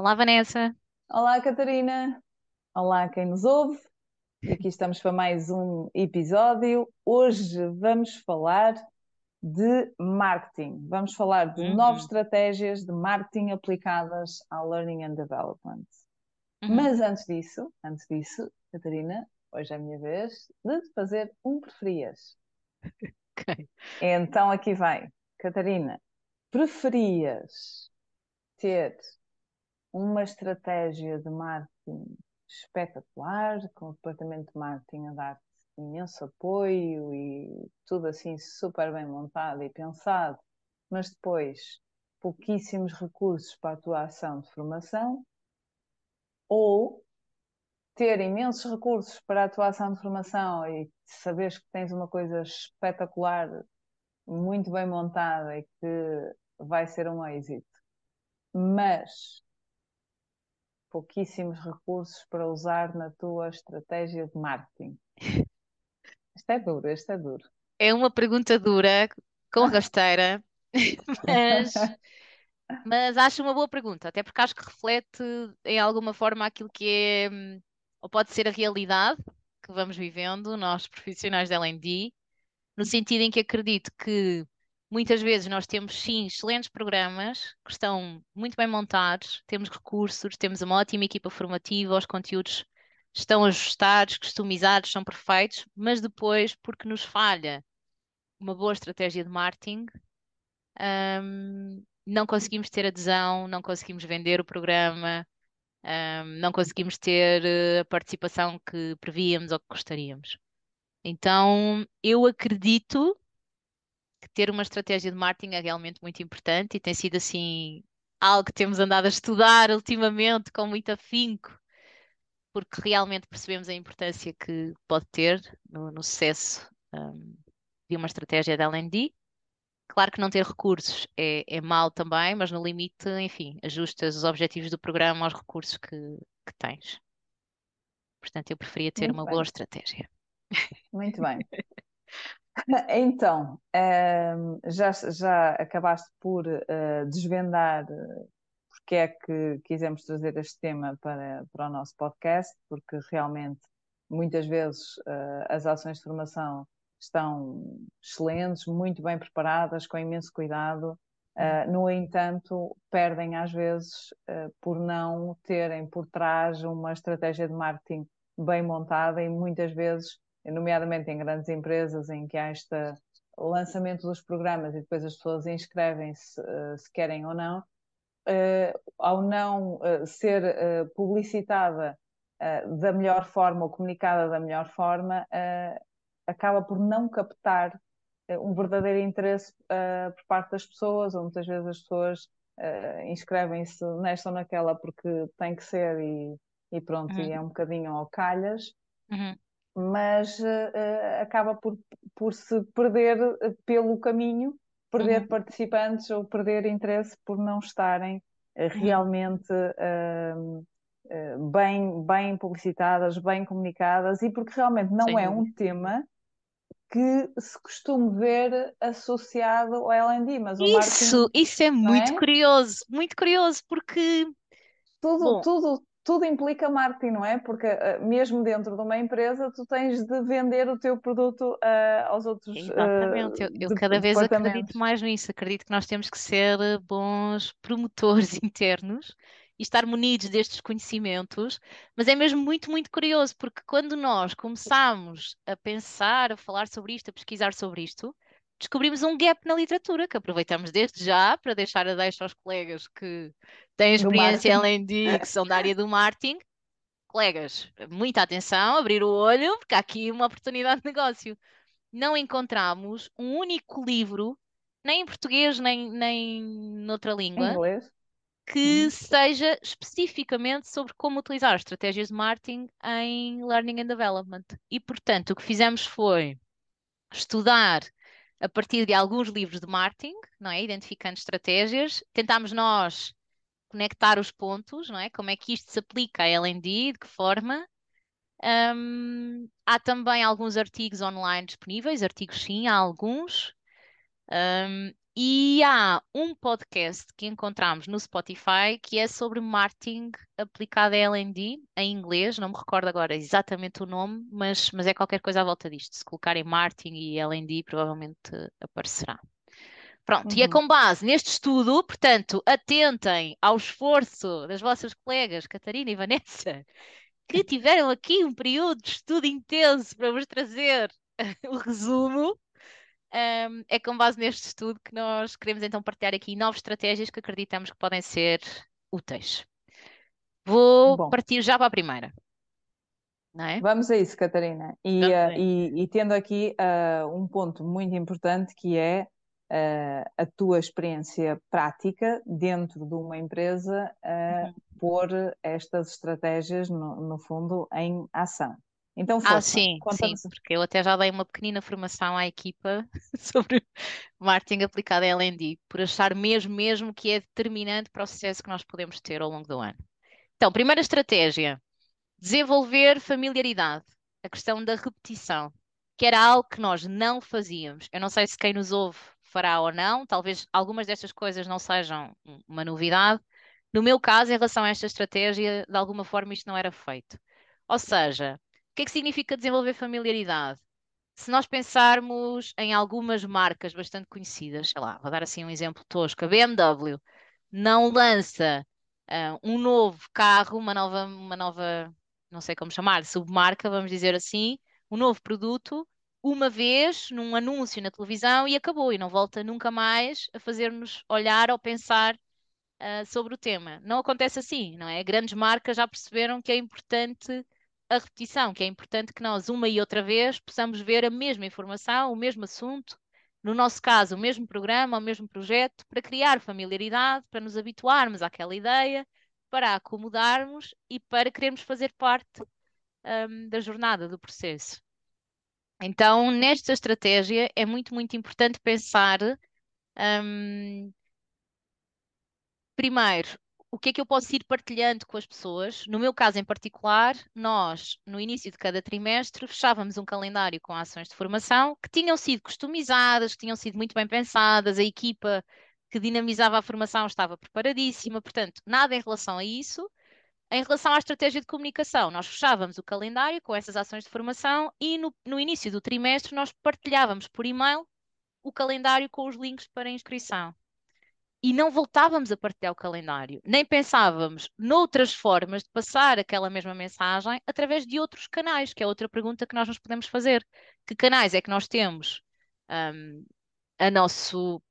Olá, Vanessa. Olá, Catarina. Olá, quem nos ouve. Aqui estamos para mais um episódio. Hoje vamos falar de marketing. Vamos falar de Uhum, novas estratégias de marketing aplicadas ao Learning and Development. uhum. Mas antes disso, antes disso, Catarina, hoje é a minha vez de fazer um preferias. Ok. Então aqui vai. Catarina, preferias ter uma estratégia de marketing espetacular, com o departamento de marketing a dar imenso apoio e tudo assim super bem montado e pensado, mas depois pouquíssimos recursos para a tua ação de formação, ou ter imensos recursos para a tua ação de formação e saberes que tens uma coisa espetacular, muito bem montada e que vai ser um êxito, mas pouquíssimos recursos para usar na tua estratégia de marketing. Isto é duro, isto é duro. É uma pergunta dura, com rasteira, mas, mas acho uma boa pergunta, até porque acho que reflete em alguma forma aquilo que é, ou pode ser a realidade que vamos vivendo, nós profissionais da L&D, no sentido em que acredito que muitas vezes nós temos sim excelentes programas que estão muito bem montados, temos recursos, temos uma ótima equipa formativa, os conteúdos estão ajustados, customizados, são perfeitos, mas depois, porque nos falha uma boa estratégia de marketing, hum, não conseguimos ter adesão, não conseguimos vender o programa, hum, não conseguimos ter eh, a participação que prevíamos ou que gostaríamos. Então, eu acredito ter uma estratégia de marketing é realmente muito importante e tem sido assim algo que temos andado a estudar ultimamente com muito afinco, porque realmente percebemos a importância que pode ter no, no sucesso, hum, de uma estratégia de L&D. Claro que não ter recursos é, é mau também, mas no limite, enfim, ajustas os objetivos do programa aos recursos que, que tens. Portanto, eu preferia ter Muito uma bem, boa estratégia. muito bem. Então, ehm, já, já acabaste por eh, desvendar eh, porque é que quisemos trazer este tema para, para o nosso podcast, porque realmente muitas vezes eh, as ações de formação estão excelentes, muito bem preparadas, com imenso cuidado. Uhum. Uh, no entanto, perdem às vezes por não terem por trás uma estratégia de marketing bem montada e muitas vezes, nomeadamente em grandes empresas em que há este lançamento dos programas e depois as pessoas inscrevem-se uh, se querem ou não, ao não ser publicitada da melhor forma ou comunicada da melhor forma, acaba por não captar um verdadeiro interesse por parte das pessoas, ou muitas vezes as pessoas inscrevem-se nesta ou naquela porque tem que ser e, e pronto, Uhum. e é um bocadinho ao calhas, Uhum. Mas acaba por, por se perder pelo caminho, perder Uhum. participantes ou perder interesse por não estarem Uhum. realmente bem, bem publicitadas, bem comunicadas e porque realmente não Sem é um tema que se costuma ver associado ao L&D, mas Isso, marketing, isso é não muito é? curioso, muito curioso, porque, Tudo, bom, tudo, tudo implica marketing, não é? Porque uh, mesmo dentro de uma empresa, tu tens de vender o teu produto uh, aos outros exatamente, eu, uh, eu de- cada vez acredito mais nisso, acredito que nós temos que ser eh, bons promotores internos e estar munidos destes conhecimentos, mas é mesmo muito, muito curioso, porque quando nós começamos a pensar, a falar sobre isto, a pesquisar sobre isto, descobrimos um gap na literatura, que aproveitamos desde já para deixar a deixa aos colegas que têm experiência marketing. L&D, que são da área do marketing, colegas, muita atenção, abrir o olho, porque há aqui uma oportunidade de negócio. Não encontramos um único livro, nem em português, nem, nem noutra língua, inglês. que Uhum. seja especificamente sobre como utilizar estratégias de marketing em Learning and Development. E, portanto, o que fizemos foi estudar a partir de alguns livros de marketing, não é? Identificando estratégias, tentámos nós conectar os pontos, não é? Como é que isto se aplica a L&D, de que forma? Hum, há também alguns artigos online disponíveis, artigos sim, há alguns. Um, e há um podcast que encontramos no Spotify que é sobre marketing aplicado a L&D em inglês, não me recordo agora exatamente o nome, mas, mas é qualquer coisa à volta disto. Se colocarem marketing e L&D provavelmente aparecerá. Pronto, e é Uhum. com base neste estudo, portanto, atentem ao esforço das vossas colegas Catarina e Vanessa, que tiveram aqui um período de estudo intenso para vos trazer o resumo. Um, é com base neste estudo que nós queremos então partilhar aqui nove estratégias que acreditamos que podem ser úteis. Vou Bom. partir já para a primeira. É? Vamos a isso, Catarina. E, uh, e- e tendo aqui uh, um ponto muito importante que é uh, a tua experiência prática dentro de uma empresa Uhum. pôr estas estratégias, no, no fundo, em ação. Então, Ah, força, sim, sim, porque eu até já dei uma pequenina formação à equipa sobre marketing aplicado a L&D, por achar mesmo, mesmo que é determinante para o sucesso que nós podemos ter ao longo do ano. Então, primeira estratégia, desenvolver familiaridade, a questão da repetição, que era algo que nós não fazíamos. Eu não sei se quem nos ouve fará ou não, talvez algumas destas coisas não sejam uma novidade. No meu caso, em relação a esta estratégia, de alguma forma isto não era feito. Ou seja, que é que significa desenvolver familiaridade? Se nós pensarmos em algumas marcas bastante conhecidas, sei lá, vou dar assim um exemplo tosco, a BMW não lança ah, um novo carro, uma nova, uma nova, não sei como chamar, submarca, vamos dizer assim, um novo produto, uma vez num anúncio na televisão e acabou, e não volta nunca mais a fazer-nos olhar ou pensar ah, sobre o tema. Não acontece assim, não é? Grandes marcas já perceberam que é importante a repetição, que é importante que nós, uma e outra vez, possamos ver a mesma informação, o mesmo assunto, no nosso caso, o mesmo programa, o mesmo projeto, para criar familiaridade, para nos habituarmos àquela ideia, para acomodarmos e para querermos fazer parte hum, da jornada, do processo. Então, nesta estratégia, é muito, muito importante pensar, hum, primeiro, o que é que eu posso ir partilhando com as pessoas? No meu caso em particular, nós, no início de cada trimestre, fechávamos um calendário com ações de formação que tinham sido customizadas, que tinham sido muito bem pensadas, a equipa que dinamizava a formação estava preparadíssima, portanto, nada em relação a isso. Em relação à estratégia de comunicação, nós fechávamos o calendário com essas ações de formação e no, no início do trimestre nós partilhávamos por e-mail o calendário com os links para inscrição e não voltávamos a partilhar o calendário, nem pensávamos noutras formas de passar aquela mesma mensagem através de outros canais, que é outra pergunta que nós nos podemos fazer. Que canais é que nós temos um, a nosso,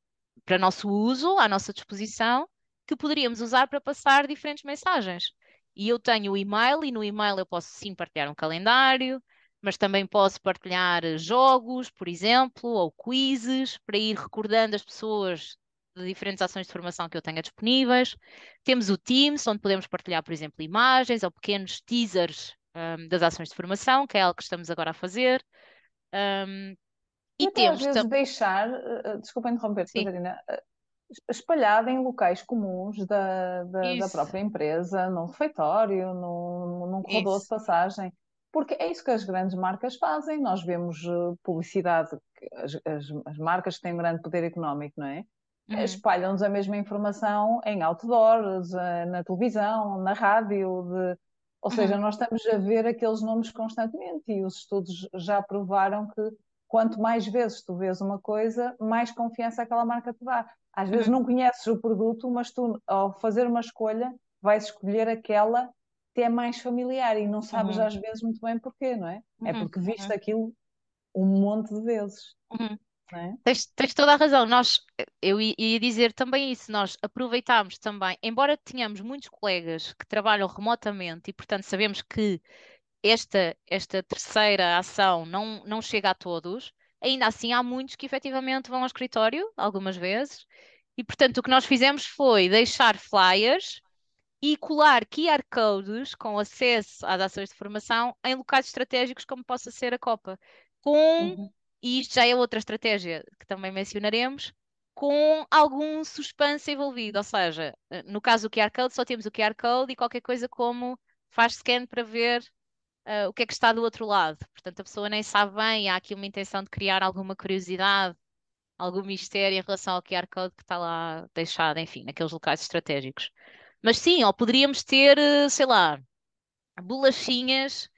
para nosso uso, à nossa disposição, que poderíamos usar para passar diferentes mensagens? E eu tenho o e-mail, e no e-mail eu posso sim partilhar um calendário, mas também posso partilhar jogos, por exemplo, ou quizzes, para ir recordando as pessoas de diferentes ações de formação que eu tenha disponíveis. Temos o Teams, onde podemos partilhar, por exemplo, imagens ou pequenos teasers um, das ações de formação, que é algo que estamos agora a fazer. Um, e, e até às temos vezes tam- deixar, uh, desculpa interromper. Catarina, uh, espalhado em locais comuns da, da, da própria empresa, num refeitório, num, num corredor de Isso. passagem. Porque é isso que as grandes marcas fazem. Nós vemos publicidade, as, as, as marcas que têm grande poder económico, não é? Uhum. Espalham-nos a mesma informação em outdoors, uh, na televisão, na rádio, de... ou seja, Uhum. nós estamos a ver aqueles nomes constantemente e os estudos já provaram que quanto mais vezes tu vês uma coisa, mais confiança aquela marca te dá. Às vezes Uhum. não conheces o produto, mas tu, ao fazer uma escolha, vais escolher aquela que é mais familiar e não sabes Uhum. às vezes muito bem porquê, não é? É Uhum. porque viste Uhum. aquilo um monte de vezes, Uhum. É? Tens, tens toda a razão. Nós, eu ia dizer também isso, nós aproveitámos também, embora tenhamos muitos colegas que trabalham remotamente e, portanto, sabemos que esta, esta terceira ação não, não chega a todos, ainda assim há muitos que efetivamente vão ao escritório, algumas vezes, e, portanto, o que nós fizemos foi deixar flyers e colar QR codes com acesso às ações de formação em locais estratégicos, como possa ser a Copa, com Uhum. E isto já é outra estratégia que também mencionaremos, com algum suspense envolvido. Ou seja, eh, no caso do QR Code, só temos o QR Code e qualquer coisa como faz scan para ver eh, o que é que está do outro lado. Portanto, a pessoa nem sabe bem, há aqui uma intenção de criar alguma curiosidade algum mistério em relação ao QR Code que está lá deixado, enfim, naqueles locais estratégicos. Mas sim, ou poderíamos ter, eh, sei lá, bolachinhas.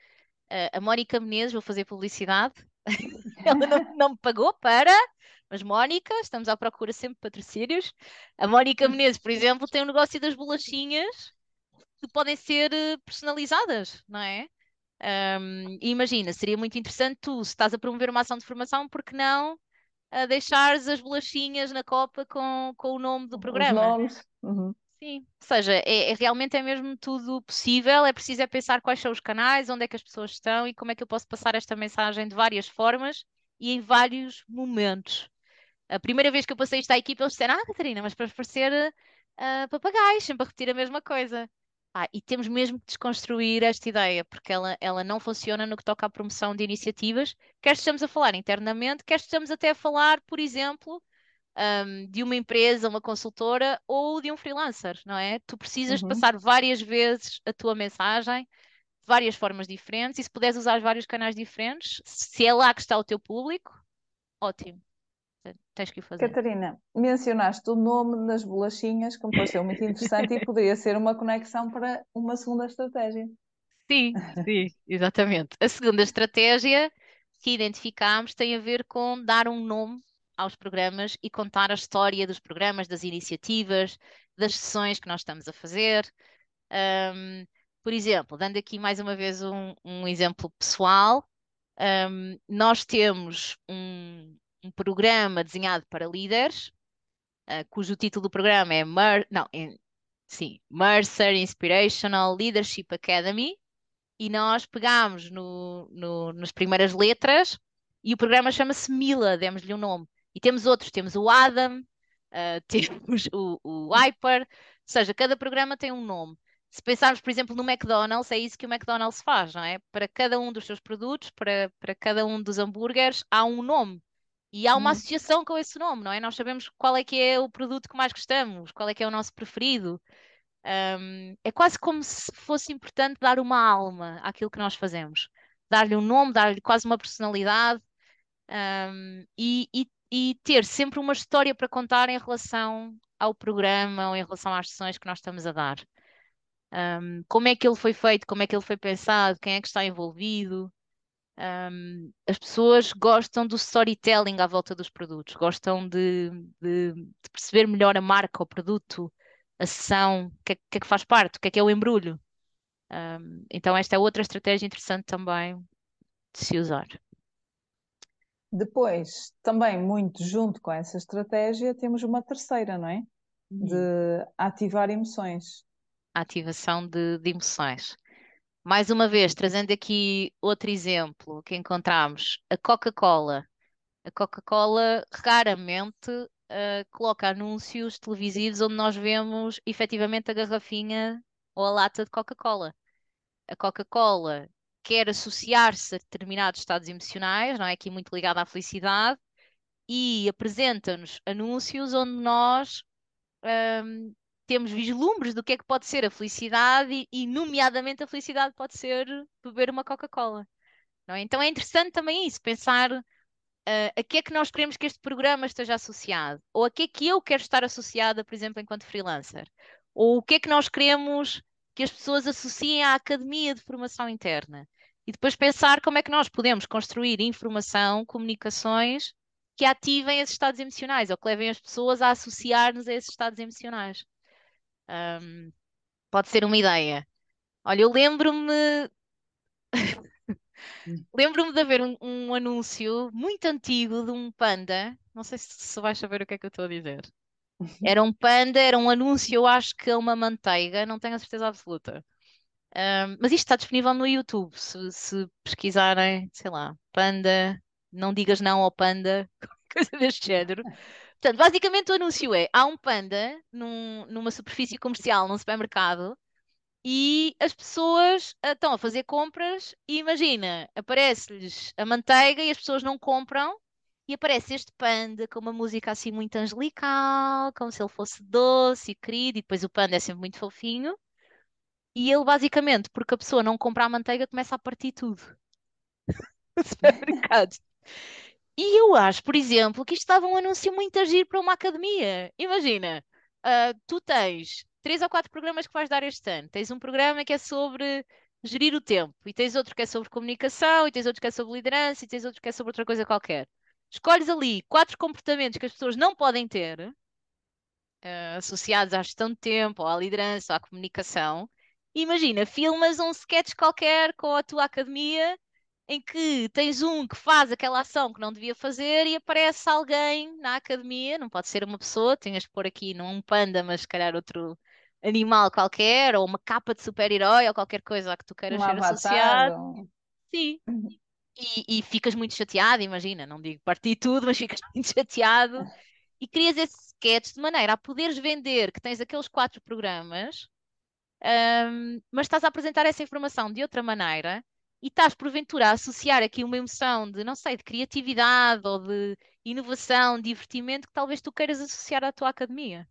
Uh, a Mónica Menezes, vou fazer publicidade. Ela não, não me pagou para, mas Mónica, estamos à procura sempre de patrocínios. A Mónica Menezes, por exemplo, tem o um negócio das bolachinhas que podem ser eh, personalizadas, não é? Um, imagina, seria muito interessante tu, se estás a promover uma ação de formação, porque não a deixares as bolachinhas na copa com, com o nome do programa? Os nomes. Uhum. Sim, ou seja, é, é, realmente é mesmo tudo possível, é preciso é pensar quais são os canais, onde é que as pessoas estão e como é que eu posso passar esta mensagem de várias formas e em vários momentos. A primeira vez que eu passei isto à equipa, eles disseram, ah, Catarina, mas para parecer uh, papagaios, sempre a repetir a mesma coisa. Ah, e temos mesmo que desconstruir esta ideia, porque ela, ela não funciona no que toca à promoção de iniciativas, quer estejamos a falar internamente, quer estejamos até a falar, por exemplo, um, de uma empresa, uma consultora ou de um freelancer, não é? Tu precisas uhum. passar várias vezes a tua mensagem, várias formas diferentes, e se puderes usar vários canais diferentes, se é lá que está o teu público, ótimo tens que o fazer. Catarina, mencionaste o nome nas bolachinhas, que me pareceu muito interessante e poderia ser uma conexão para uma segunda estratégia. Sim, sim, exatamente. A segunda estratégia que identificámos tem a ver com dar um nome aos programas e contar a história dos programas, das iniciativas, das sessões que nós estamos a fazer. Um, por exemplo, dando aqui mais uma vez um, um exemplo pessoal, um, nós temos um, um programa desenhado para líderes, uh, cujo título do programa é Mer não, em, sim, Mercer Inspirational Leadership Academy, e nós pegámos no, no, nas primeiras letras e o programa chama-se Mila, demos-lhe um nome. E temos outros, temos o Adam, uh, temos o, o Hyper, ou seja, cada programa tem um nome. Se pensarmos, por exemplo, no McDonald's, é isso que o McDonald's faz, não é? Para cada um dos seus produtos, para, para cada um dos hambúrgueres, há um nome. E há uma hum. associação com esse nome, não é? Nós sabemos qual é que é o produto que mais gostamos, qual é que é o nosso preferido. Um, é quase como se fosse importante dar uma alma àquilo que nós fazemos. Dar-lhe um nome, dar-lhe quase uma personalidade um, e, e, e, ter sempre uma história para contar em relação ao programa ou em relação às sessões que nós estamos a dar. Um, como é que ele foi feito, como é que ele foi pensado, quem é que está envolvido. Um, as pessoas gostam do storytelling à volta dos produtos, gostam de, de, de perceber melhor a marca, o produto, a sessão, o que, é, que, é que faz parte, o que é que é o embrulho. Um, então, esta é outra estratégia interessante também de se usar. Depois, também muito junto com essa estratégia, temos uma terceira, não é? Uhum. De ativar emoções. ativação de, de emoções. Mais uma vez, trazendo aqui outro exemplo que encontramos, a Coca-Cola. A Coca-Cola raramente uh, coloca anúncios televisivos onde nós vemos efetivamente a garrafinha ou a lata de Coca-Cola. A Coca-Cola quer associar-se a determinados estados emocionais, não é aqui muito ligada à felicidade, e apresenta-nos anúncios onde nós um, temos vislumbres do que é que pode ser a felicidade e, e nomeadamente, a felicidade pode ser beber uma Coca-Cola. É? Então é interessante também isso, pensar uh, a que é que nós queremos que este programa esteja associado, ou a que é que eu quero estar associada, por exemplo, enquanto freelancer, ou o que é que nós queremos que as pessoas associem à academia de formação interna. E depois pensar como é que nós podemos construir informação, comunicações que ativem esses estados emocionais ou que levem as pessoas a associar-nos a esses estados emocionais. Um, pode ser uma ideia. Olha, eu lembro-me. lembro-me de haver um, um, anúncio muito antigo de um panda. Não sei se, se vais saber o que é que eu estou a dizer. Era um panda, era um anúncio, eu acho que é uma manteiga, não tenho a certeza absoluta. Um, mas isto está disponível no YouTube, se, se, pesquisarem, sei lá, panda, não digas não ao panda, coisa deste género. Portanto, basicamente o anúncio é: há um panda num, numa superfície comercial, num supermercado, e as pessoas uh, estão a fazer compras e imagina, aparece-lhes a manteiga e as pessoas não compram, e aparece este panda com uma música assim muito angelical, como se ele fosse doce e querido, e depois o panda é sempre muito fofinho. E ele basicamente, porque a pessoa não compra a manteiga, começa a partir tudo. no supermercado. E eu acho, por exemplo, que isto estava um anúncio muito agir para uma academia. Imagina, uh, tu tens três ou quatro programas que vais dar este ano. Tens um programa que é sobre gerir o tempo, e tens outro que é sobre comunicação, e tens outro que é sobre liderança, e tens outro que é sobre outra coisa qualquer. Escolhes ali quatro comportamentos que as pessoas não podem ter, uh, associados à gestão de tempo, ou à liderança, ou à comunicação. Imagina, filmas um sketch qualquer com a tua academia em que tens um que faz aquela ação que não devia fazer e aparece alguém na academia, não pode ser uma pessoa, tenhas de pôr aqui não um panda, mas se calhar outro animal qualquer, ou uma capa de super-herói, ou qualquer coisa a que tu queiras Um ser avatar. associado. Sim. E, e ficas muito chateado, imagina, não digo partir tudo, mas ficas muito chateado e crias esse sketch de maneira a poderes vender que tens aqueles quatro programas, ahm, mas estás a apresentar essa informação de outra maneira e estás porventura a associar aqui uma emoção de, não sei, de criatividade ou de inovação, divertimento que talvez tu queiras associar à tua academia.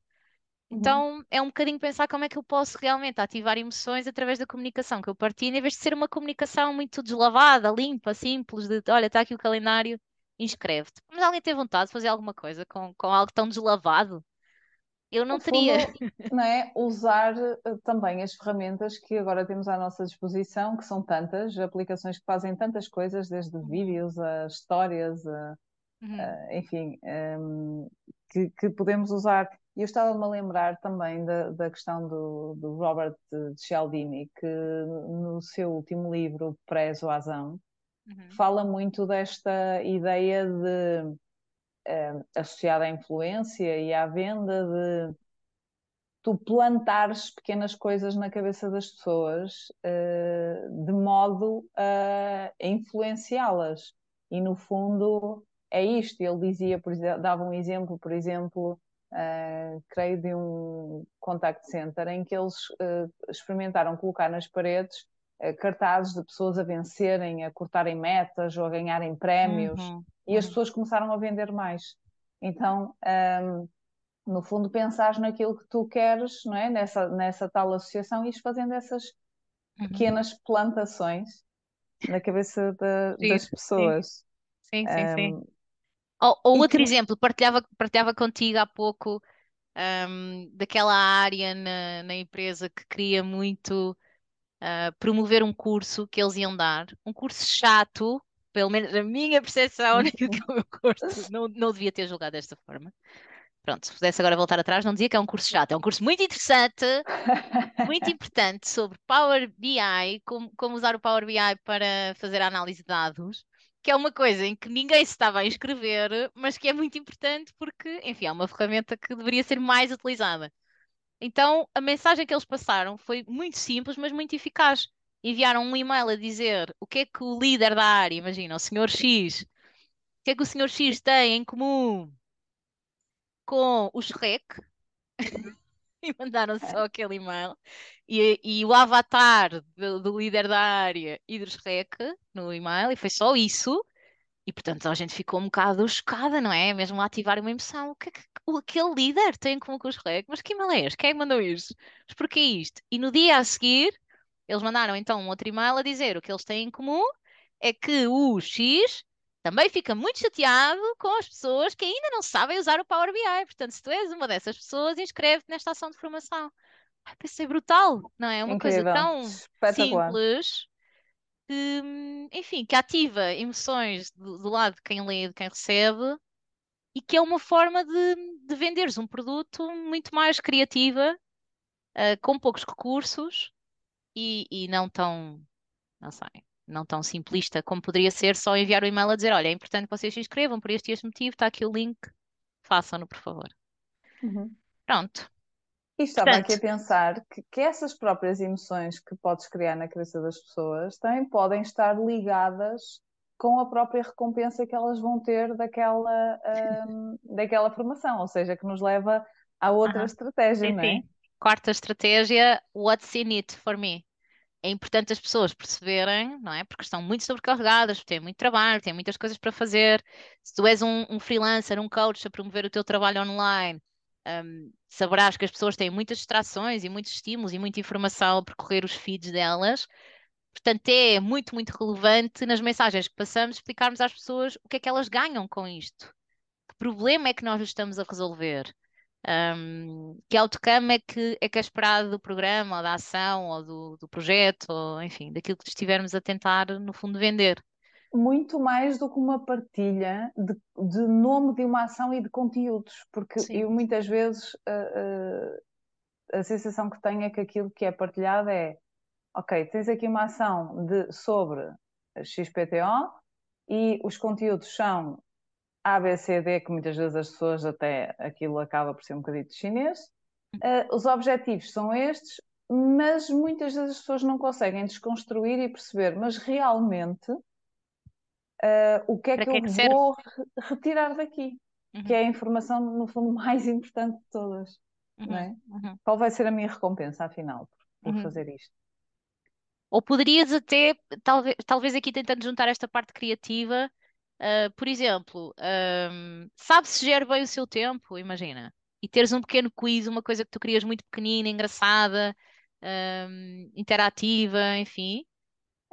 Uhum. Então é um bocadinho pensar como é que eu posso realmente ativar emoções através da comunicação que eu partilho, em vez de ser uma comunicação muito deslavada, limpa, simples, de olha, está aqui o calendário, inscreve-te. Mas alguém tem vontade de fazer alguma coisa com, com algo tão deslavado? Eu não No teria. fundo, não é? Usar eh, também as ferramentas que agora temos à nossa disposição, que são tantas, aplicações que fazem tantas coisas, desde vídeos a histórias, a, Uhum, a- enfim, ehm, que, que podemos usar. E eu estava-me a lembrar também da, da questão do, do Robert Cialdini, que no seu último livro, Prezo Azão, uhum, fala muito desta ideia de eh, associada à influência e à venda de tu plantares pequenas coisas na cabeça das pessoas eh, de modo a influenciá-las. E no fundo é isto. Ele dizia, por dava um exemplo, por exemplo, eh, creio de um contact center em que eles eh, experimentaram colocar nas paredes eh, cartazes de pessoas a vencerem, a cortarem metas ou a ganharem prémios uhum, e as uhum. pessoas começaram a vender mais. Então, hum, no fundo, pensares naquilo que tu queres, não é? Nessa, nessa tal associação e fazendo essas Uhum. pequenas plantações na cabeça da- Giro, das sim, pessoas. sim, sim, sim. Hum, Ou, ou outro que, exemplo, partilhava, partilhava contigo há pouco, ahm, daquela área na, na empresa que queria muito ah, promover um curso que eles iam dar, um curso chato, pelo menos a minha percepção naquilo que é o meu curso, não, não devia ter julgado desta forma. Pronto, se pudesse agora voltar atrás, não dizia que é um curso chato, é um curso muito interessante, muito importante sobre Power BI, como, como usar o Power BI para fazer a análise de dados, que é uma coisa em que ninguém se estava a inscrever, mas que é muito importante porque, enfim, é uma ferramenta que deveria ser mais utilizada. Então, a mensagem que eles passaram foi muito simples, mas muito eficaz. Enviaram um e-mail a dizer o que é que o líder da área, imagina, o senhor X, o que é que o senhor X tem em comum com os REC, e mandaram só aquele e-mail. E, e o avatar do, do líder da área dos REC no e-mail, e foi só isso. E portanto a gente ficou um bocado chocada, não é? Mesmo a ativar uma emoção. O que é que aquele líder tem em comum com os REC? Mas que e-mail é este? Quem é que mandou isto? Mas porquê isto? E no dia a seguir, eles mandaram então um outro e-mail a dizer o que eles têm em comum é que o X também fica muito chateado com as pessoas que ainda não sabem usar o Power BI. Portanto, se tu és uma dessas pessoas, inscreve-te nesta ação de formação. Ai, pensei brutal, não é? Uma coisa incrível, tão espetacular. simples que, enfim, que ativa emoções do, do lado de quem lê e de quem recebe e que é uma forma de, de venderes um produto muito mais criativa, ah, com poucos recursos e, e não tão, não sei, não tão simplista como poderia ser só enviar o e-mail a dizer, olha, é importante que vocês se inscrevam por este e este motivo, está aqui o link, façam-no, por favor. Uhum. Pronto. E estava aqui a Portanto, pensar que, que essas próprias emoções que podes criar na cabeça das pessoas também podem estar ligadas com a própria recompensa que elas vão ter daquela, hum, daquela formação, ou seja, que nos leva a outra aham, estratégia, sim, não é? sim. Quarta estratégia, what's in it for me? É importante as pessoas perceberem, não é? Porque estão muito sobrecarregadas, têm muito trabalho, têm muitas coisas para fazer. Se tu és um, um freelancer, um coach a promover o teu trabalho online, hum, saberás que as pessoas têm muitas distrações e muitos estímulos e muita informação a percorrer os feeds delas. Portanto, é muito, muito relevante nas mensagens que passamos explicarmos às pessoas o que é que elas ganham com isto. Que problema é que nós estamos a resolver? Um, que outcome é que, é que é esperado do programa, ou da ação, ou do, do projeto, ou enfim, daquilo que estivermos a tentar, no fundo, vender. Muito mais do que uma partilha de, de nome de uma ação e de conteúdos, porque Sim. eu muitas vezes uh, a sensação que tenho é que aquilo que é partilhado é ok, tens aqui uma ação de, sobre XPTO e os conteúdos são a, B, C, D, que muitas vezes as pessoas até aquilo acaba por ser um bocadinho de chinês. Uh, os objetivos são estes, mas muitas vezes as pessoas não conseguem desconstruir e perceber, mas realmente uh, o que é que, que eu é que vou re retirar daqui? Uhum. Que é a informação, no fundo, mais importante de todas. Uhum. É? Uhum. Qual vai ser a minha recompensa, afinal, por, por Uhum. fazer isto? Ou poderias até, talvez, talvez aqui tentando juntar esta parte criativa, uh, por exemplo, um, sabe-se gerir bem o seu tempo, imagina, e teres um pequeno quiz, uma coisa que tu querias muito pequenina, engraçada, um, interativa, enfim.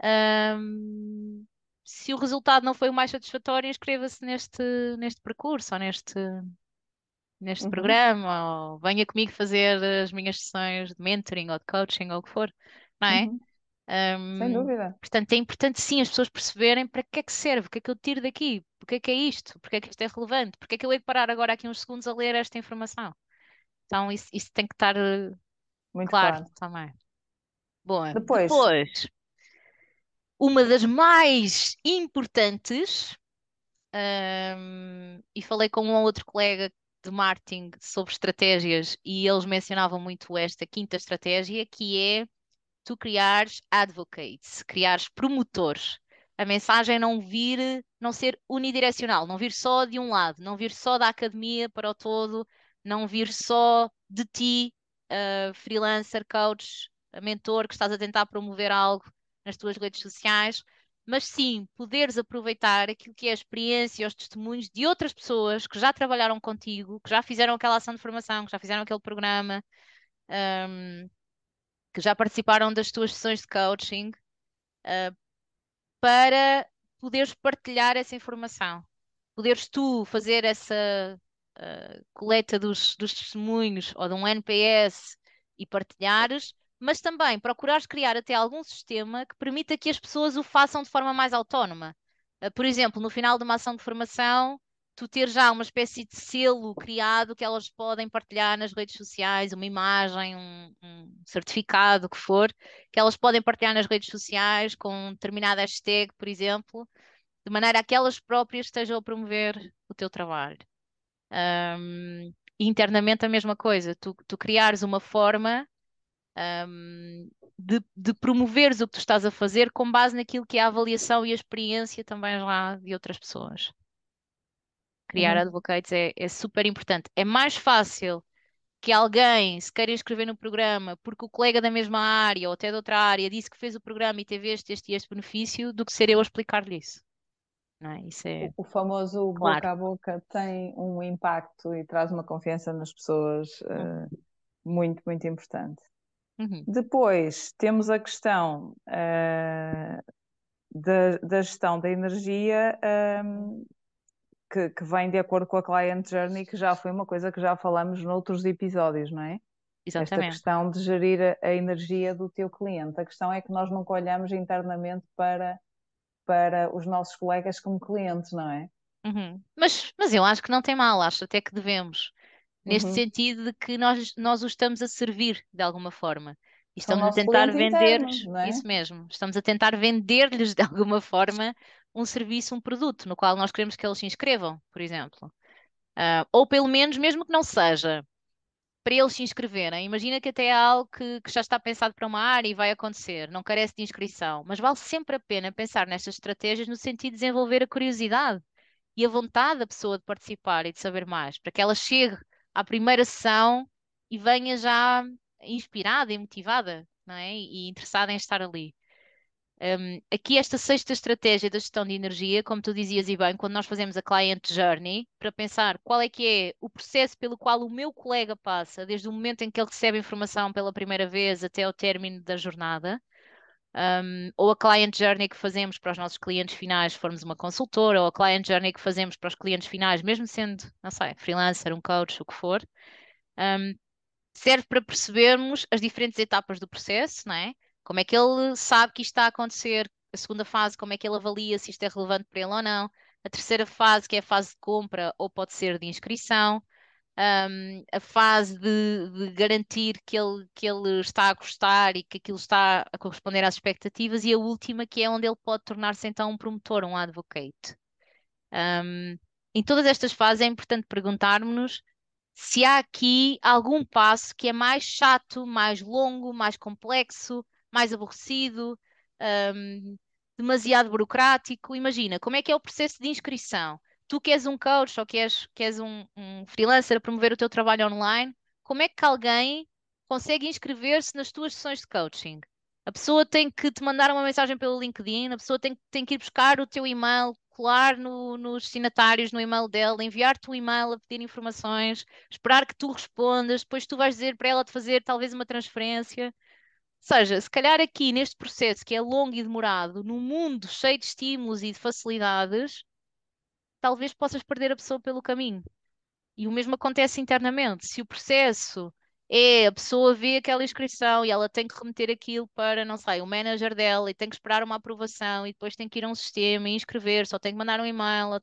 Um, se o resultado não foi o mais satisfatório, inscreva-se neste, neste percurso ou neste, neste Uhum. programa, ou venha comigo fazer as minhas sessões de mentoring ou de coaching ou o que for, não é? Uhum. Sem dúvida. portanto, é importante sim as pessoas perceberem para que é que serve, o que é que eu tiro daqui, porque é que é isto, porque é que isto é relevante, porque é que eu hei de parar agora aqui uns segundos a ler esta informação. Então, isso, isso tem que estar uh, Muito claro claro. também. Bom, Depois, depois, uma das mais importantes, um, e falei com um outro colega de marketing sobre estratégias e eles mencionavam muito esta quinta estratégia, que é tu criares advocates, criares promotores. A mensagem não vir, não ser unidirecional, não vir só de um lado, não vir só da academia para o todo, não vir só de ti, uh, freelancer, coach, mentor, que estás a tentar promover algo nas tuas redes sociais, mas sim poderes aproveitar aquilo que é a experiência, os testemunhos de outras pessoas que já trabalharam contigo, que já fizeram aquela ação de formação, que já fizeram aquele programa. Um, que já participaram das tuas sessões de coaching, uh, para poderes partilhar essa informação. Poderes tu fazer essa uh, coleta dos, dos testemunhos ou de um NPS e partilhares, mas também procurares criar até algum sistema que permita que as pessoas o façam de forma mais autónoma. Uh, por exemplo, no final de uma ação de formação, tu ter já uma espécie de selo criado que elas podem partilhar nas redes sociais, uma imagem, um, um certificado, o que for, que elas podem partilhar nas redes sociais com determinada hashtag, por exemplo, de maneira a que elas próprias estejam a promover o teu trabalho. Um, internamente a mesma coisa, tu, tu criares uma forma um, de, de promoveres o que tu estás a fazer com base naquilo que é a avaliação e a experiência também lá de outras pessoas criar Uhum. advocates é, é super importante. É mais fácil que alguém se queira inscrever no programa porque o colega da mesma área ou até de outra área disse que fez o programa e teve este, este e este benefício do que ser eu a explicar-lhe isso. É? Isso é O famoso claro. boca a boca tem um impacto e traz uma confiança nas pessoas uh, muito, muito importante. Uhum. Depois temos a questão uh, da, da, gestão da energia um, que, que, vem de acordo com a Client Journey, que já foi uma coisa que já falamos noutros episódios, não é? Exatamente. Esta questão de gerir a, a energia do teu cliente. A questão é que nós nunca olhamos internamente para, para os nossos colegas como clientes, não é? Uhum. Mas, mas eu acho que não tem mal, acho até que devemos. Neste Uhum. sentido de que nós, nós os estamos a servir de alguma forma. E estamos a tentar vender-lhes, é? isso mesmo, estamos a tentar vender-lhes de alguma forma um serviço, um produto, no qual nós queremos que eles se inscrevam, por exemplo. Ah, ou pelo menos, mesmo que não seja para eles se inscreverem, imagina que até é algo que, que já está pensado para uma área e vai acontecer, não carece de inscrição, mas vale sempre a pena pensar nestas estratégias no sentido de desenvolver a curiosidade e a vontade da pessoa de participar e de saber mais, para que ela chegue à primeira sessão e venha já inspirada e motivada, não é? E interessada em estar ali. Um, aqui esta sexta estratégia da gestão de energia, como tu dizias e bem, quando nós fazemos a client journey, para pensar qual é que é o processo pelo qual o meu colega passa, desde o momento em que ele recebe informação pela primeira vez até o término da jornada, Um, ou a client journey que fazemos para os nossos clientes finais, se formos uma consultora, ou a client journey que fazemos para os clientes finais, mesmo sendo, não sei, freelancer, um coach, o que for, um, serve para percebermos as diferentes etapas do processo, não é? Como é que ele sabe que isto está a acontecer? A segunda fase, como é que ele avalia se isto é relevante para ele ou não? A terceira fase, que é a fase de compra ou pode ser de inscrição um, a fase de, de, garantir que ele, que ele está a gostar e que aquilo está a corresponder às expectativas, e a última, que é onde ele pode tornar-se então um promotor, um advocate. Um, em todas estas fases é importante perguntarmos-nos se há aqui algum passo que é mais chato, mais longo, mais complexo, mais aborrecido, um, demasiado burocrático. Imagina, como é que é o processo de inscrição? tu que és um coach ou que és, que és um, um freelancer a promover o teu trabalho online, como é que alguém consegue inscrever-se nas tuas sessões de coaching? A pessoa tem que te mandar uma mensagem pelo LinkedIn, a pessoa tem, tem que ir buscar o teu e-mail, colar no, nos destinatários no e-mail dela, enviar-te um e-mail a pedir informações, esperar que tu respondas, depois tu vais dizer para ela te fazer talvez uma transferência. Ou seja, se calhar aqui neste processo que é longo e demorado, num mundo cheio de estímulos e de facilidades, talvez possas perder a pessoa pelo caminho. E o mesmo acontece internamente. Se o processo é a pessoa vê aquela inscrição e ela tem que remeter aquilo para, não sei, o manager dela e tem que esperar uma aprovação e depois tem que ir a um sistema e inscrever, só tem que mandar um e-mail.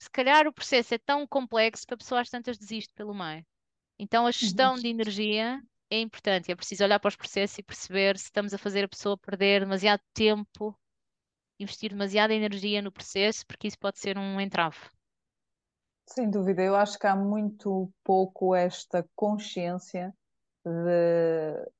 Se calhar o processo é tão complexo que a pessoa às tantas desiste pelo meio. Então a gestão uhum. de energia é importante. É preciso olhar para os processos e perceber se estamos a fazer a pessoa perder demasiado tempo investir demasiada energia no processo, porque isso pode ser um entrave. Sem dúvida, eu acho que há muito pouco esta consciência de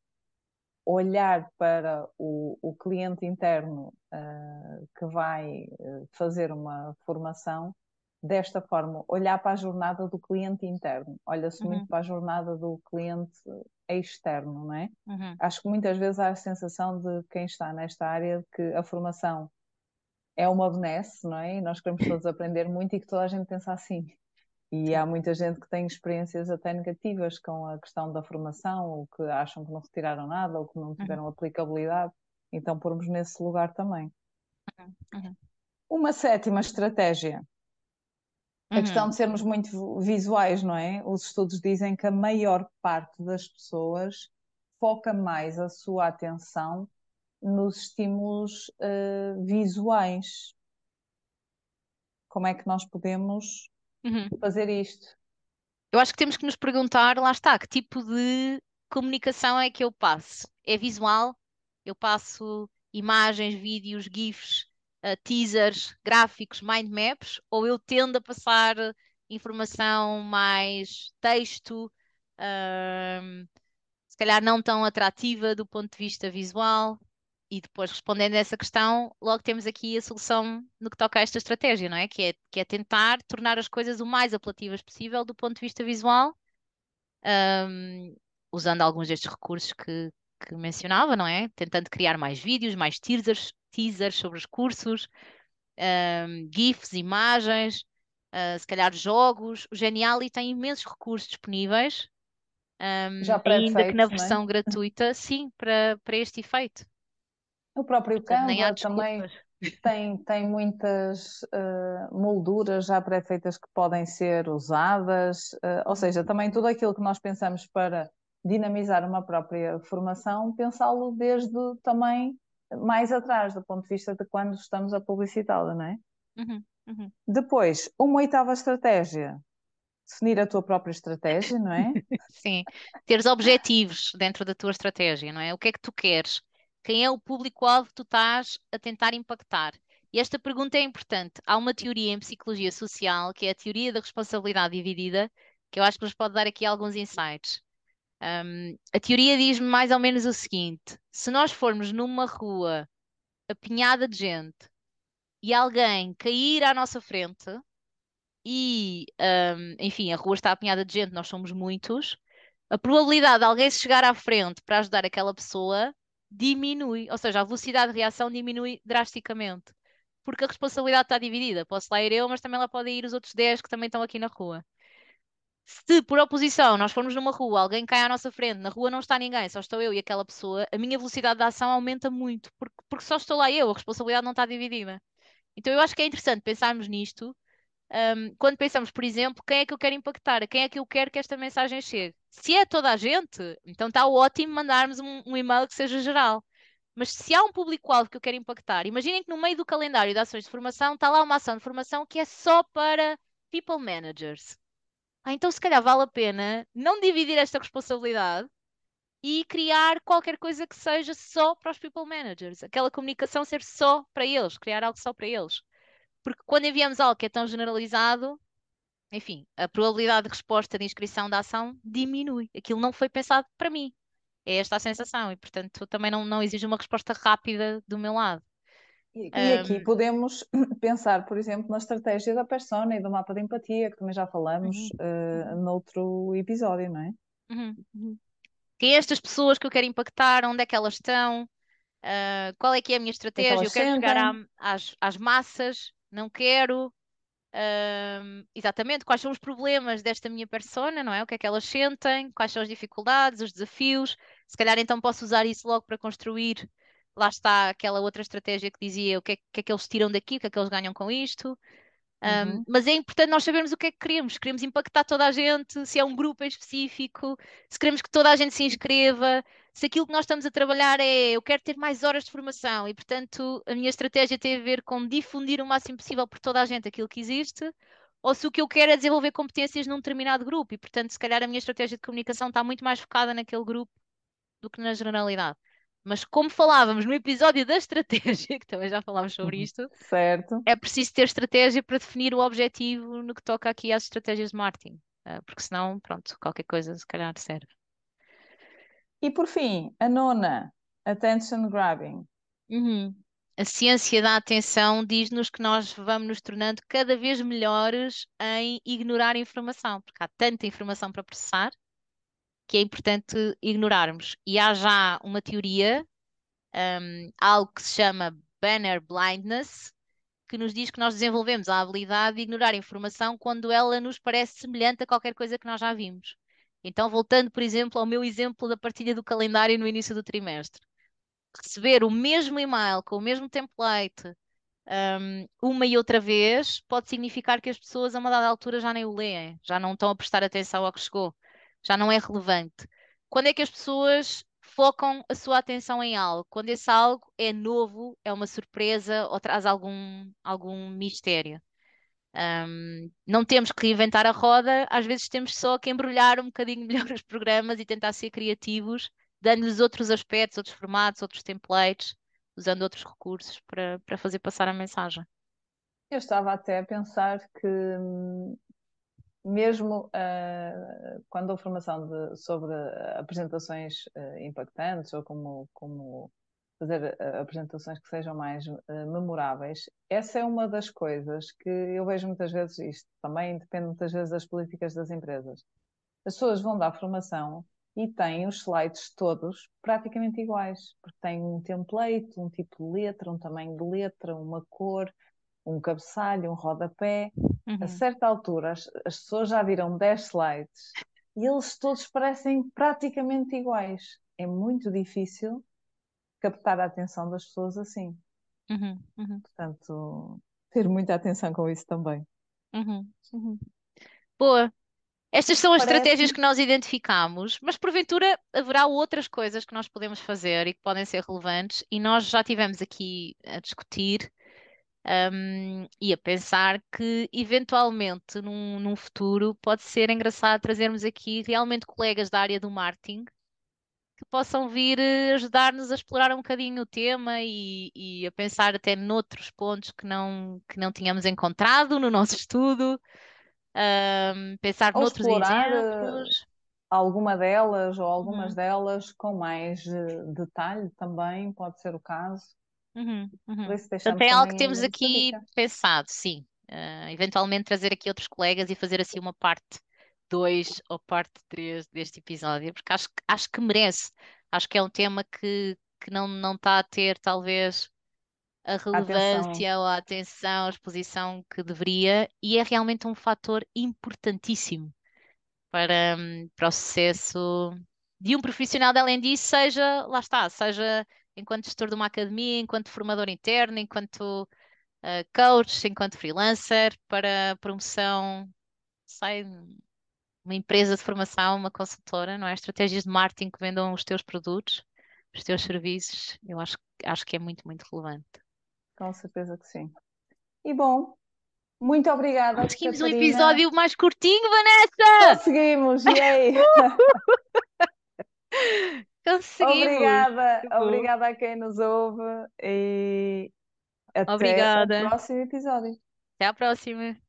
olhar para o, o cliente interno uh, que vai eh, fazer uma formação desta forma, olhar para a jornada do cliente interno. Olha-se uhum. muito para a jornada do cliente externo, não é? Uhum. Acho que muitas vezes há a sensação de quem está nesta área que a formação é uma benesse, não é? E nós queremos todos aprender muito e que toda a gente pensa assim. E há muita gente que tem experiências até negativas com a questão da formação, ou que acham que não retiraram nada, ou que não tiveram uhum. aplicabilidade. Então, pormos nesse lugar também. Uhum. uhum. Uma sétima estratégia. A questão uhum. de sermos muito visuais, não é? Os estudos dizem que a maior parte das pessoas foca mais a sua atenção nos estímulos uh, visuais. Como é que nós podemos uhum. fazer isto? Eu acho que temos que nos perguntar, lá está, que tipo de comunicação é que eu passo? É visual? Eu passo imagens, vídeos, GIFs, uh, teasers, gráficos, mind maps? Ou eu tendo a passar informação mais texto, uh, se calhar não tão atrativa do ponto de vista visual? e depois respondendo a essa questão, logo temos aqui a solução no que toca a esta estratégia, não é? Que é, que é tentar tornar as coisas o mais apelativas possível do ponto de vista visual, um, usando alguns destes recursos que, que mencionava, não é? Tentando criar mais vídeos, mais teasers, teasers sobre os cursos, um, GIFs, imagens, uh, se calhar jogos. O Geniali tem imensos recursos disponíveis, um, Já ainda que na é? versão é? gratuita, sim, para, para este efeito. O próprio Canva também tem, tem muitas uh, molduras já pré-feitas que podem ser usadas, uh, ou seja, também tudo aquilo que nós pensamos para dinamizar uma própria formação, pensá-lo desde também mais atrás, do ponto de vista de quando estamos a publicitá-la, não é? Uhum, uhum. Depois, uma oitava estratégia, definir a tua própria estratégia, não é? Sim, teres objetivos dentro da tua estratégia, não é? O que é que tu queres? Quem é o público-alvo que tu estás a tentar impactar? E esta pergunta é importante. Há uma teoria em psicologia social, que é a teoria da responsabilidade dividida, que eu acho que nos pode dar aqui alguns insights. Um, a teoria diz mais ou menos o seguinte: se nós formos numa rua apinhada de gente e alguém cair à nossa frente, e um, enfim, a rua está apinhada de gente, nós somos muitos, a probabilidade de alguém se chegar à frente para ajudar aquela pessoa diminui, ou seja, a velocidade de reação diminui drasticamente, porque a responsabilidade está dividida. Posso lá ir eu, mas também lá podem ir os outros 10 que também estão aqui na rua. Se por oposição nós formos numa rua, alguém cai à nossa frente, na rua não está ninguém, só estou eu e aquela pessoa, a minha velocidade de ação aumenta muito, porque, porque só estou lá eu, a responsabilidade não está dividida. Então eu acho que é interessante pensarmos nisto um, quando pensamos, por exemplo, quem é que eu quero impactar, a quem é que eu quero que esta mensagem chegue. Se é toda a gente, então está ótimo mandarmos um, um e-mail que seja geral. Mas se há um público-alvo que eu quero impactar, imaginem que no meio do calendário de ações de formação está lá uma ação de formação que é só para people managers. Ah, então, se calhar vale a pena não dividir esta responsabilidade e criar qualquer coisa que seja só para os people managers. Aquela comunicação ser só para eles, criar algo só para eles. Porque quando enviamos algo que é tão generalizado, enfim, a probabilidade de resposta de inscrição da ação diminui. Aquilo não foi pensado para mim. É esta a sensação e, portanto, também não, não exige uma resposta rápida do meu lado. E, e aqui um, podemos pensar, por exemplo, na estratégia da persona e do mapa de empatia, que também já falamos uhum. uh, noutro episódio, não é? Uhum. Uhum. Quem é estas pessoas que eu quero impactar? Onde é que elas estão? Uh, qual é que é a minha é estratégia? eu quero chegar à, às, às massas, não quero. Uh, exatamente, quais são os problemas desta minha persona, não é? O que é que elas sentem, quais são as dificuldades, os desafios. Se calhar então posso usar isso logo para construir. Lá está aquela outra estratégia que dizia o que é, que, é que eles tiram daqui, o que é que eles ganham com isto. Um, uhum. Mas é importante nós sabermos o que é que queremos. Queremos impactar toda a gente, se é um grupo em específico, se queremos que toda a gente se inscreva, se aquilo que nós estamos a trabalhar é eu quero ter mais horas de formação e, portanto, a minha estratégia tem a ver com difundir o máximo possível por toda a gente aquilo que existe, ou se o que eu quero é desenvolver competências num determinado grupo e, portanto, se calhar a minha estratégia de comunicação está muito mais focada naquele grupo do que na generalidade. Mas como falávamos no episódio da estratégia, que também já falámos sobre uhum. isto, certo. é preciso ter estratégia para definir o objetivo no que toca aqui às estratégias de marketing. Ah, porque senão, pronto, qualquer coisa se calhar serve. E por fim, a nona, attention grabbing. Uhum. A ciência da atenção diz-nos que nós vamos nos tornando cada vez melhores em ignorar informação, porque há tanta informação para processar que é importante ignorarmos. E há já uma teoria, um, algo que se chama banner blindness, que nos diz que nós desenvolvemos a habilidade de ignorar informação quando ela nos parece semelhante a qualquer coisa que nós já vimos. Então, voltando, por exemplo, ao meu exemplo da partilha do calendário no início do trimestre. Receber o mesmo e-mail com o mesmo template um, uma e outra vez pode significar que as pessoas a uma dada altura já nem o leem, já não estão a prestar atenção ao que chegou já não é relevante. Quando é que as pessoas focam a sua atenção em algo? Quando esse algo é novo, é uma surpresa ou traz algum, algum mistério. Um, não temos que reinventar a roda, às vezes temos só que embrulhar um bocadinho melhor os programas e tentar ser criativos, dando-lhes outros aspectos, outros formatos, outros templates, usando outros recursos para, para fazer passar a mensagem. Eu estava até a pensar que hum, mesmo uh, quando dou formação de, sobre apresentações uh, impactantes ou como, como fazer uh, apresentações que sejam mais memoráveis, essa é uma das coisas que eu vejo muitas vezes, isto também depende muitas vezes das políticas das empresas. As pessoas vão dar formação e têm os slides todos praticamente iguais, porque têm um template, um tipo de letra, um tamanho de letra, uma cor, um cabeçalho, um rodapé. Uhum. A certa altura, as, as, pessoas já viram 10 slides e eles todos parecem praticamente iguais. É muito difícil captar a atenção das pessoas assim. Uhum. Uhum. Portanto, ter muita atenção com isso também. Uhum. Uhum. Boa. Estas são as Parece... estratégias que nós identificamos, mas porventura haverá outras coisas que nós podemos fazer e que podem ser relevantes, e nós já tivemos aqui a discutir um, e a pensar que, eventualmente, num, num futuro, pode ser engraçado trazermos aqui realmente colegas da área do marketing que possam vir eh, ajudar-nos a explorar um bocadinho o tema e, e, a pensar até noutros pontos que não, que não tínhamos encontrado no nosso estudo, um, pensar ou noutros explorar eh, exemplos. Alguma delas ou algumas uhum. delas com mais eh, detalhe também, pode ser o caso. Uhum, uhum. Portanto, é algo que temos aqui pensado, sim. Uh, eventualmente trazer aqui outros colegas e fazer assim uma parte 2 ou parte 3 deste episódio, porque acho, acho que merece. Acho que é um tema que, que não, não está a ter, talvez, a relevância atenção. ou a atenção, a exposição que deveria, e é realmente um fator importantíssimo. para, hum, para o sucesso de um profissional de L&D, seja, lá está, seja enquanto gestor de uma academia, enquanto formador interno, enquanto uh, coach, enquanto freelancer, para promoção, sei, uma empresa de formação, uma consultora, não é? Estratégias de marketing que vendam os teus produtos, os teus serviços, eu acho, acho que é muito, muito relevante. Com certeza que sim. E bom, muito obrigada, Conseguimos Catarina. um episódio mais curtinho, Vanessa! Conseguimos, e aí? Conseguimos! Obrigada, obrigada a quem nos ouve e até Obrigada. o próximo episódio. Até à próxima.